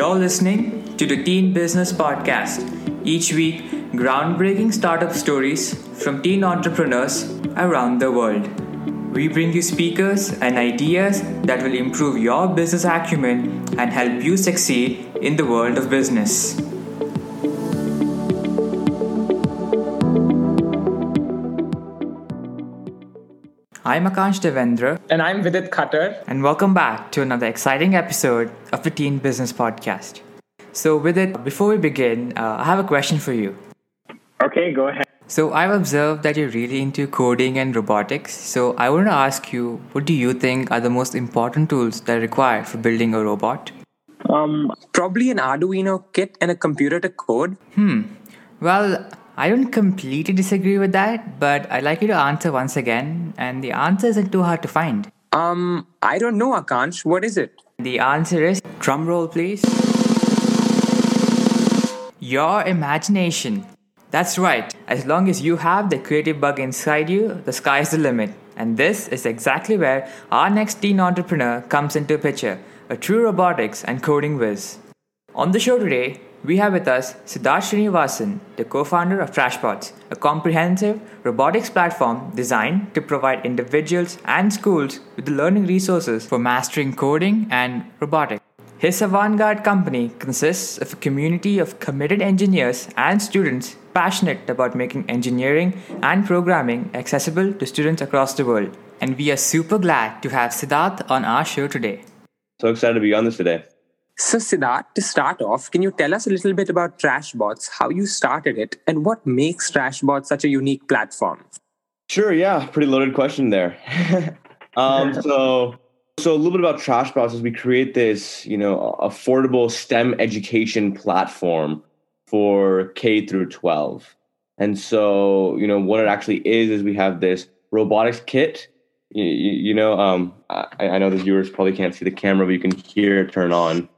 You're listening to the Teen Bizness Podcast. Each week, groundbreaking startup stories from teen entrepreneurs around the world. We bring you speakers and ideas that will improve your business acumen and help you succeed in the world of business. I'm Akansh Devendra. And I'm Vidit Khatter. And welcome back to another exciting episode of the Teen Bizness Podcast. So, Vidit, before we begin, uh, I have a question for you. Okay, go ahead. So, I've observed that you're really into coding and robotics. So, I want to ask you what do you think are the most important tools that are required for building a robot? Um, probably an Arduino kit and a computer to code. Hmm. Well, I don't completely disagree with that, but I'd like you to answer once again, and the answer isn't too hard to find. Um, I don't know, Akansh. What is it? The answer is drum roll, please. Your imagination. That's right. As long as you have the creative bug inside you, the sky's the limit. And this is exactly where our next teen entrepreneur comes into picture a true robotics and coding whiz. On the show today, we have with us Sidharth Srinivasan, the co founder of Trashbots, a comprehensive robotics platform designed to provide individuals and schools with the learning resources for mastering coding and robotics. His avant garde company consists of a community of committed engineers and students passionate about making engineering and programming accessible to students across the world. And we are super glad to have Sidharth on our show today. So excited to be on this today. So, Sidharth, to start off, can you tell us a little bit about Trashbots, how you started it, and what makes Trashbots such a unique platform? Sure, yeah, pretty loaded question there. um, so, so a little bit about Trashbots is we create this, you know, affordable STEM education platform for K through 12. And so, you know, what it actually is is we have this robotics kit you, you know, um, I, I, know the viewers probably can't see the camera, but you can hear it turn on.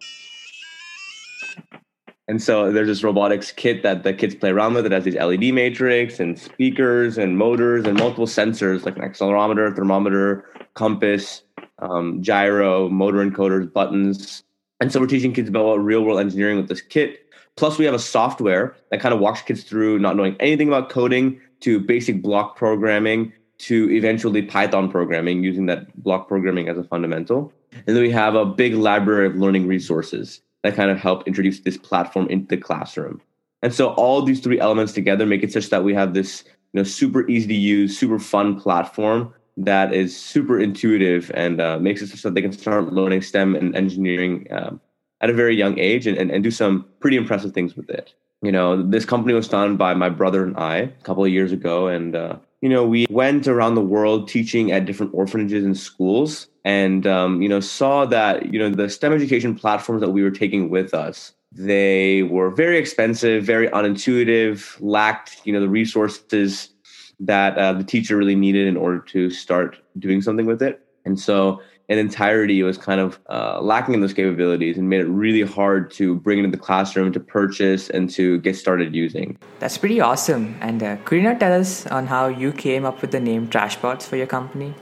And so there's this robotics kit that the kids play around with. It has these LED matrix and speakers and motors and multiple sensors like an accelerometer, thermometer, compass, um, gyro, motor encoders, buttons. And so we're teaching kids about real world engineering with this kit. Plus, we have a software that kind of walks kids through not knowing anything about coding to basic block programming to eventually Python programming using that block programming as a fundamental. And then we have a big library of learning resources that kind of help introduce this platform into the classroom. And so all these three elements together make it such that we have this you know super easy to use, super fun platform that is super intuitive and uh, makes it such that they can start learning STEM and engineering um, at a very young age and, and, and do some pretty impressive things with it. You know, this company was founded by my brother and I a couple of years ago, and uh, you know, we went around the world teaching at different orphanages and schools and, um, you know, saw that, you know, the STEM education platforms that we were taking with us, they were very expensive, very unintuitive, lacked, you know, the resources that uh, the teacher really needed in order to start doing something with it. And so in entirety, was kind of uh, lacking in those capabilities and made it really hard to bring into the classroom, to purchase, and to get started using. That's pretty awesome. And uh, could you not tell us on how you came up with the name Trashbots for your company?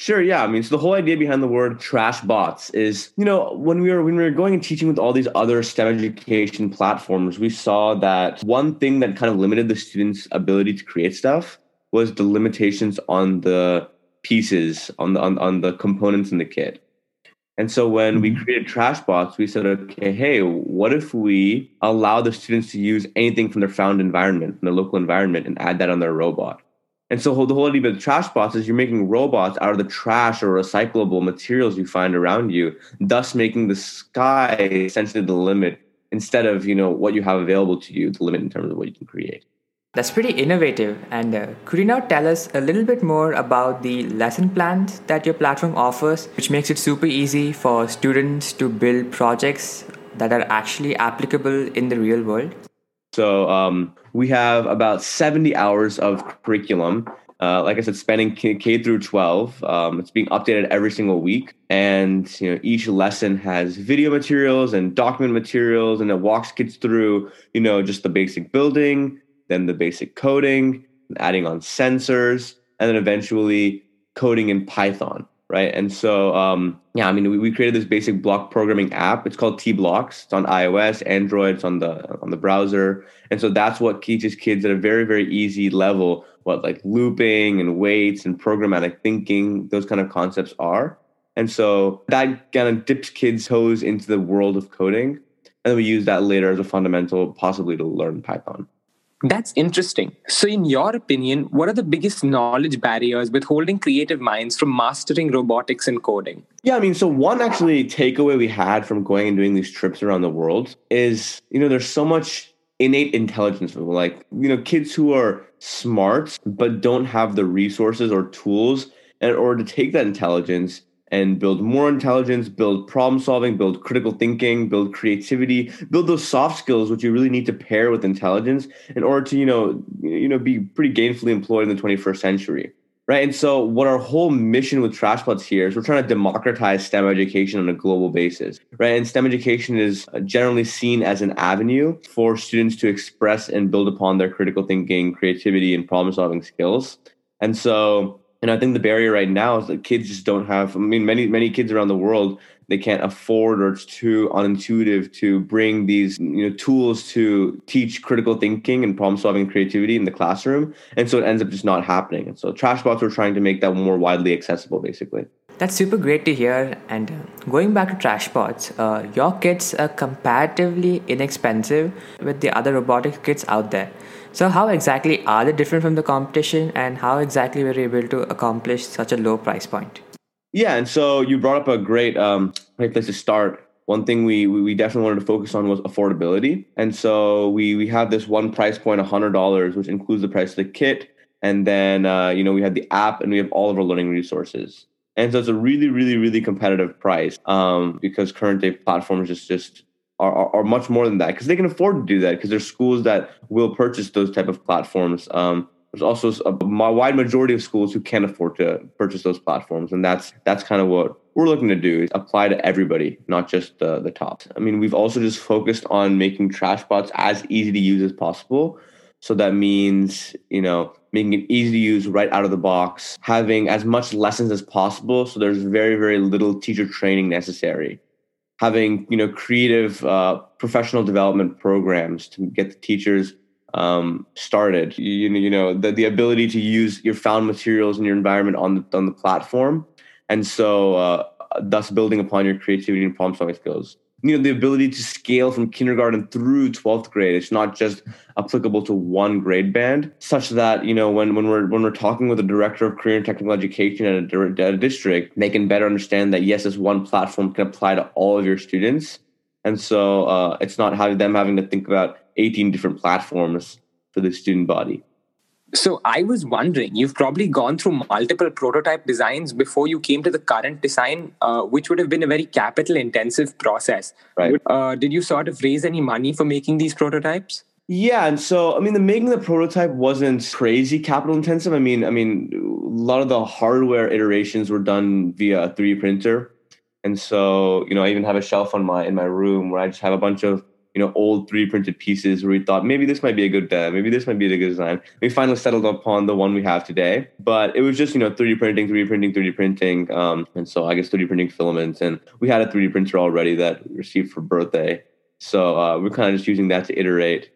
Sure, yeah. I mean, so the whole idea behind the word trash bots is, you know, when we were when we were going and teaching with all these other STEM education platforms, we saw that one thing that kind of limited the students' ability to create stuff was the limitations on the pieces on the on, on the components in the kit. And so when mm-hmm. we created Trashbots, we said, okay, hey, what if we allow the students to use anything from their found environment, from their local environment, and add that on their robot? And so the whole idea of Trashbots is you're making robots out of the trash or recyclable materials you find around you, thus making the sky essentially the limit instead of you know what you have available to you, the limit in terms of what you can create. That's pretty innovative. And uh, could you now tell us a little bit more about the lesson plans that your platform offers, which makes it super easy for students to build projects that are actually applicable in the real world? So um, we have about 70 hours of curriculum. Uh, like I said, spanning K, K through 12. Um, it's being updated every single week, and you know each lesson has video materials and document materials, and it walks kids through you know just the basic building, then the basic coding, adding on sensors, and then eventually coding in Python. right? And so, um, yeah, I mean, we, we created this basic block programming app. It's called T Blocks. It's on iOS, Android. It's on the on the browser, and so that's what teaches kids at a very very easy level what like looping and weights and programmatic thinking, those kind of concepts are. And so that kind of dips kids' toes into the world of coding, and then we use that later as a fundamental, possibly to learn Python. That's interesting. So, in your opinion, what are the biggest knowledge barriers withholding creative minds from mastering robotics and coding? Yeah, I mean, so one actually takeaway we had from going and doing these trips around the world is, you know, there's so much innate intelligence like, you know, kids who are smart but don't have the resources or tools in order to take that intelligence and build more intelligence, build problem solving, build critical thinking, build creativity, build those soft skills which you really need to pair with intelligence in order to, you know, you know, be pretty gainfully employed in the 21st century. Right. And so what our whole mission with Trashbots here is we're trying to democratize STEM education on a global basis. Right. And STEM education is uh, generally seen as an avenue for students to express and build upon their critical thinking, creativity, and problem solving skills. And so and I think the barrier right now is that kids just don't have. I mean, many many kids around the world they can't afford or it's too unintuitive to bring these you know tools to teach critical thinking and problem solving and creativity in the classroom, and so it ends up just not happening. And so Trashbots are trying to make that more widely accessible, basically. That's super great to hear. And going back to Trashbots, uh, your kits are comparatively inexpensive with the other robotic kits out there. So, how exactly are they different from the competition, and how exactly were you able to accomplish such a low price point? Yeah, and so you brought up a great um, great place to start. One thing we we definitely wanted to focus on was affordability, and so we we have this one price point, hundred dollars, which includes the price of the kit, and then uh, you know we have the app, and we have all of our learning resources. And so it's a really, really, really competitive price um, because current day platforms just just are, are, are much more than that because they can afford to do that because there's schools that will purchase those type of platforms. Um, there's also a wide majority of schools who can't afford to purchase those platforms, and that's that's kind of what we're looking to do is apply to everybody, not just the the top. I mean, we've also just focused on making Trashbots as easy to use as possible. So that means you know making it easy to use right out of the box, having as much lessons as possible. So there's very very little teacher training necessary having you know creative uh, professional development programs to get the teachers um, started. You, you know the, the ability to use your found materials in your environment on the on the platform, and so uh, thus building upon your creativity and problem solving skills you know the ability to scale from kindergarten through 12th grade. It's not just applicable to one grade band such that you know when, when we're when we're talking with a director of career and technical education at a, at a district they can better understand that yes this one platform can apply to all of your students. And so uh, it's not having them having to think about 18 different platforms for the student body so I was wondering, you've probably gone through multiple prototype designs before you came to the current design, uh, which would have been a very capital intensive process. Right. Uh, did you sort of raise any money for making these prototypes? Yeah, and so I mean, the making the prototype wasn't crazy capital intensive. I mean, I mean, a lot of the hardware iterations were done via a 3D printer, and so you know, I even have a shelf on my in my room where I just have a bunch of you know old 3D printed pieces where we thought maybe this might be a good uh, maybe this might be a good design. We finally settled upon the one we have today, but it was just you know 3D printing, 3D printing, 3D printing, um, and so I guess 3D printing filaments, and we had a 3D printer already that received for birthday, so uh, we're kind of just using that to iterate.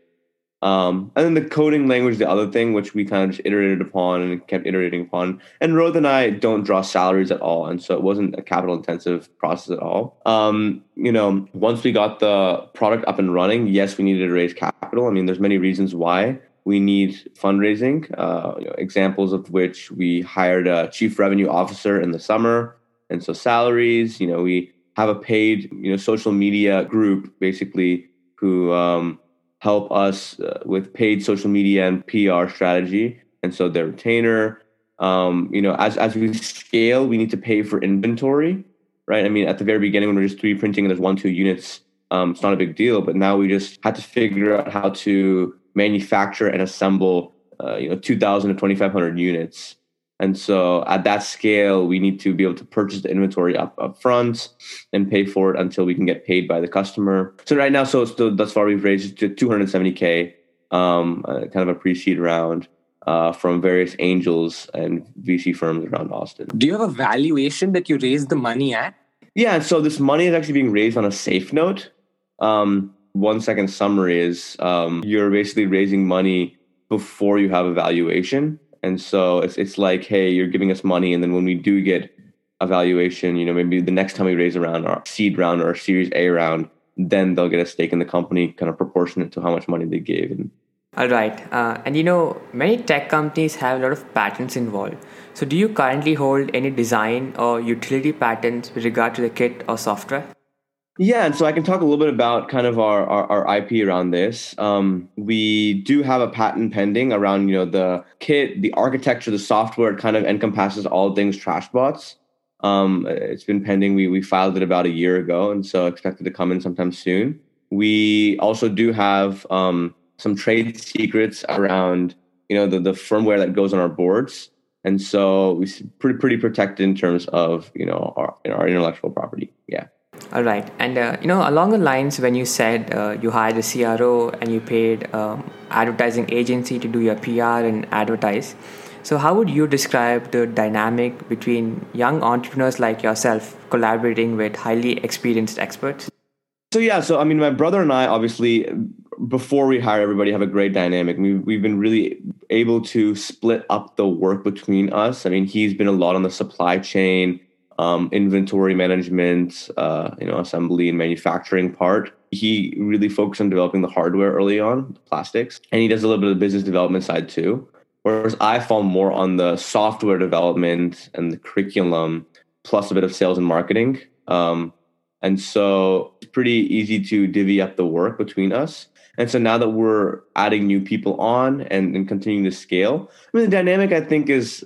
Um, and then the coding language, the other thing, which we kind of just iterated upon and kept iterating upon. And Rohit and I don't draw salaries at all, and so it wasn't a capital intensive process at all. Um, you know, once we got the product up and running, yes, we needed to raise capital. I mean, there's many reasons why we need fundraising. Uh, you know, examples of which we hired a chief revenue officer in the summer, and so salaries. You know, we have a paid you know social media group basically who um, help us uh, with paid social media and PR strategy. And so their retainer, um, you know, as, as we scale, we need to pay for inventory, right? I mean, at the very beginning, when we're just 3D printing and there's one, two units, um, it's not a big deal. But now we just had to figure out how to manufacture and assemble, uh, you know, 2,000 to 2,500 units. And so at that scale, we need to be able to purchase the inventory up, up front and pay for it until we can get paid by the customer. So right now, so, so thus far we've raised to 270K, um, uh, kind of a pre-seed round. uh, from various angels and VC firms around Austin. Do you have a valuation that you raised the money at? Yeah, so this money is actually being raised on a safe note. Um, one second summary is um, you're basically raising money before you have a valuation. And so it's it's like, hey, you're giving us money, and then when we do get a valuation, you know, maybe the next time we raise around our seed round or our Series A round, then they'll get a stake in the company, kind of proportionate to how much money they gave. And all right. Uh, and you know, many tech companies have a lot of patents involved. So, do you currently hold any design or utility patents with regard to the kit or software? Yeah, and so I can talk a little bit about kind of our, our, our IP around this. Um, we do have a patent pending around you know the kit, the architecture, the software. It kind of encompasses all things TrashBots. Um, it's been pending. We we filed it about a year ago, and so expected to come in sometime soon. We also do have um, some trade secrets around you know the, the firmware that goes on our boards and so we're pretty pretty protected in terms of you know our, our intellectual property yeah all right. And uh, you know along the lines when you said uh, you hired a cro and you paid um, advertising agency to do your pr and advertise. So how would you describe the dynamic between young entrepreneurs like yourself collaborating with highly experienced experts? So yeah so i mean my brother and i obviously before we hire everybody have a great dynamic. We've, we've been really able to split up the work between us. I mean he's been a lot on the supply chain um, inventory management uh, you know assembly and manufacturing part. He really focused on developing the hardware early on the plastics and he does a little bit of business development side too. Whereas i fall more on the software development and the curriculum plus a bit of sales and marketing. Um, and so it's pretty easy to divvy up the work between us. And so now that we're adding new people on and, and continuing to scale, I mean, the dynamic I think is,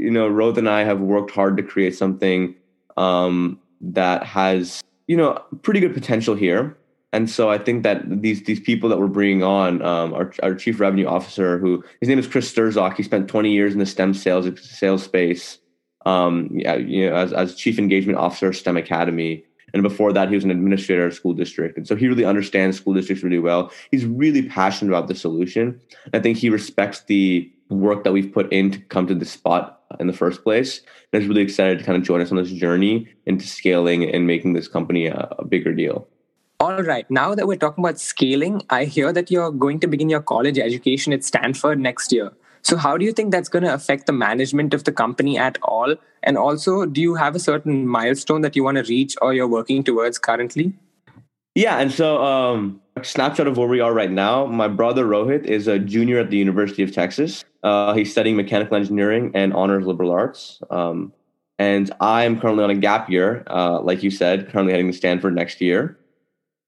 you know, Rohit and I have worked hard to create something um, that has, you know, pretty good potential here. And so I think that these these people that we're bringing on, um, our, our chief revenue officer, who his name is Chris Sturzak, he spent 20 years in the STEM sales sales space. Um, yeah, you know, as, as chief engagement officer of STEM Academy, and before that, he was an administrator of school district. And so he really understands school districts really well. He's really passionate about the solution. I think he respects the work that we've put in to come to this spot in the first place. And is really excited to kind of join us on this journey into scaling and making this company a, a bigger deal. All right. Now that we're talking about scaling, I hear that you're going to begin your college education at Stanford next year. So, how do you think that's going to affect the management of the company at all? And also, do you have a certain milestone that you want to reach or you're working towards currently? Yeah, and so um, a snapshot of where we are right now. My brother Rohit is a junior at the University of Texas. Uh, he's studying mechanical engineering and honors liberal arts. Um, and I'm currently on a gap year, uh, like you said, currently heading to Stanford next year.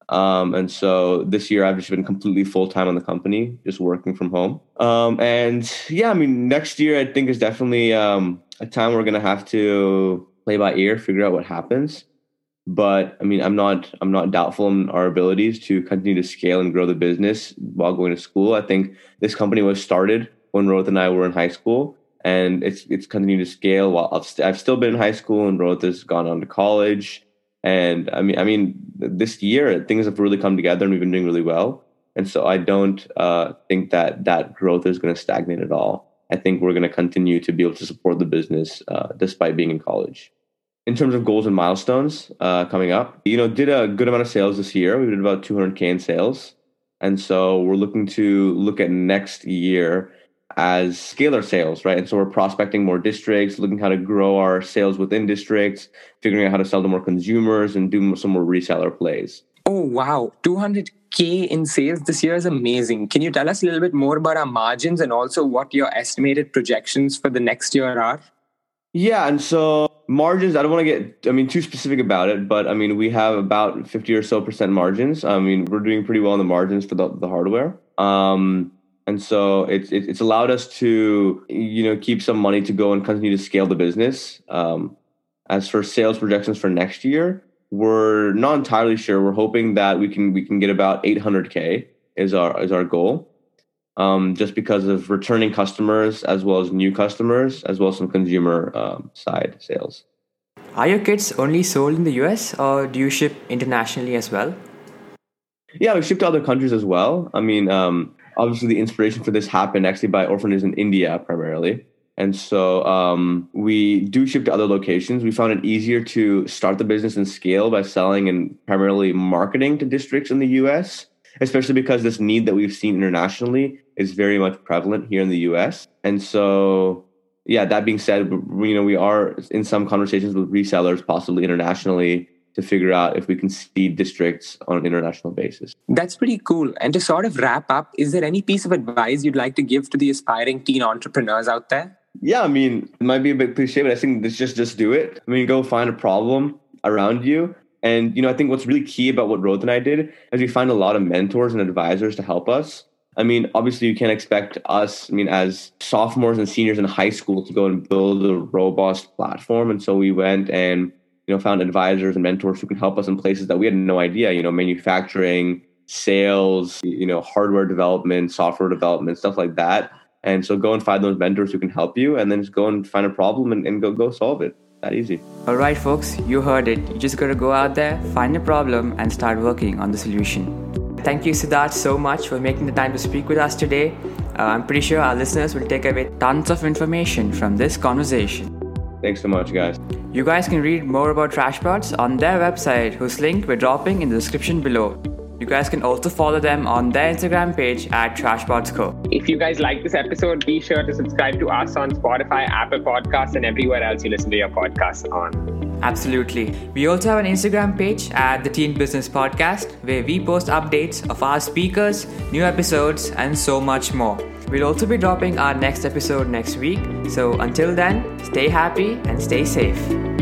Um, and so this year I've just been completely full time on the company, just working from home. Um, and yeah, I mean, next year I think is definitely um, a time we're gonna have to play by ear, figure out what happens. But I mean, I'm not I'm not doubtful in our abilities to continue to scale and grow the business while going to school. I think this company was started when Rohit and I were in high school, and it's it's continued to scale. While I've, I've still been in high school, and Rohit has gone on to college and I mean, I mean, this year things have really come together, and we've been doing really well. And so I don't uh, think that that growth is going to stagnate at all. I think we're going to continue to be able to support the business uh, despite being in college. In terms of goals and milestones uh, coming up, you know, did a good amount of sales this year. We did about 200k in sales, and so we're looking to look at next year as scalar sales, right? And so we're prospecting more districts, looking how to grow our sales within districts, figuring out how to sell to more consumers, and do some more reseller plays. Oh, wow. 200K in sales this year is amazing. Can you tell us a little bit more about our margins and also what your estimated projections for the next year are? Yeah. And so margins, I don't want to get, I mean, too specific about it, but I mean, we have about 50 or so percent margins. I mean, we're doing pretty well on the margins for the, the hardware. Um, and so it's it's allowed us to you know keep some money to go and continue to scale the business. Um, as for sales projections for next year, we're not entirely sure. We're hoping that we can we can get about 800k is our is our goal. Um, just because of returning customers as well as new customers as well as some consumer um, side sales. Are your kits only sold in the US or do you ship internationally as well? Yeah, we ship to other countries as well. I mean, um, obviously the inspiration for this happened actually by orphanages in India primarily. And so um, we do ship to other locations. We found it easier to start the business and scale by selling and primarily marketing to districts in the US, especially because this need that we've seen internationally is very much prevalent here in the US. And so, yeah, that being said, you know, we are in some conversations with resellers, possibly internationally, to figure out if we can seed districts on an international basis. That's pretty cool. And to sort of wrap up, is there any piece of advice you'd like to give to the aspiring teen entrepreneurs out there? Yeah, I mean, it might be a bit cliche, but I think this just just do it. I mean, go find a problem around you. And you know, I think what's really key about what Rohit and I did is we find a lot of mentors and advisors to help us. I mean, obviously, you can't expect us, I mean, as sophomores and seniors in high school to go and build a robust platform. And so we went and, you know, found advisors and mentors who can help us in places that we had no idea, you know, manufacturing, sales, you know, hardware development, software development, stuff like that. And so go and find those mentors who can help you and then just go and find a problem and, and go go solve it. That easy. All right, folks, you heard it. You just got to go out there, find a problem, and start working on the solution. Thank you, Sidharth, so much for making the time to speak with us today. Uh, I'm pretty sure our listeners will take away tons of information from this conversation. Thanks so much, guys. You guys can read more about Trashbots on their website, whose link we're dropping in the description below. You guys can also follow them on their Instagram page at TrashBotsCo. If you guys like this episode, be sure to subscribe to us on Spotify, Apple Podcasts, and everywhere else you listen to your podcasts on. Absolutely. We also have an Instagram page at the Teen Bizness Podcast where we post updates of our speakers, new episodes, and so much more. We'll also be dropping our next episode next week. So until then, stay happy and stay safe.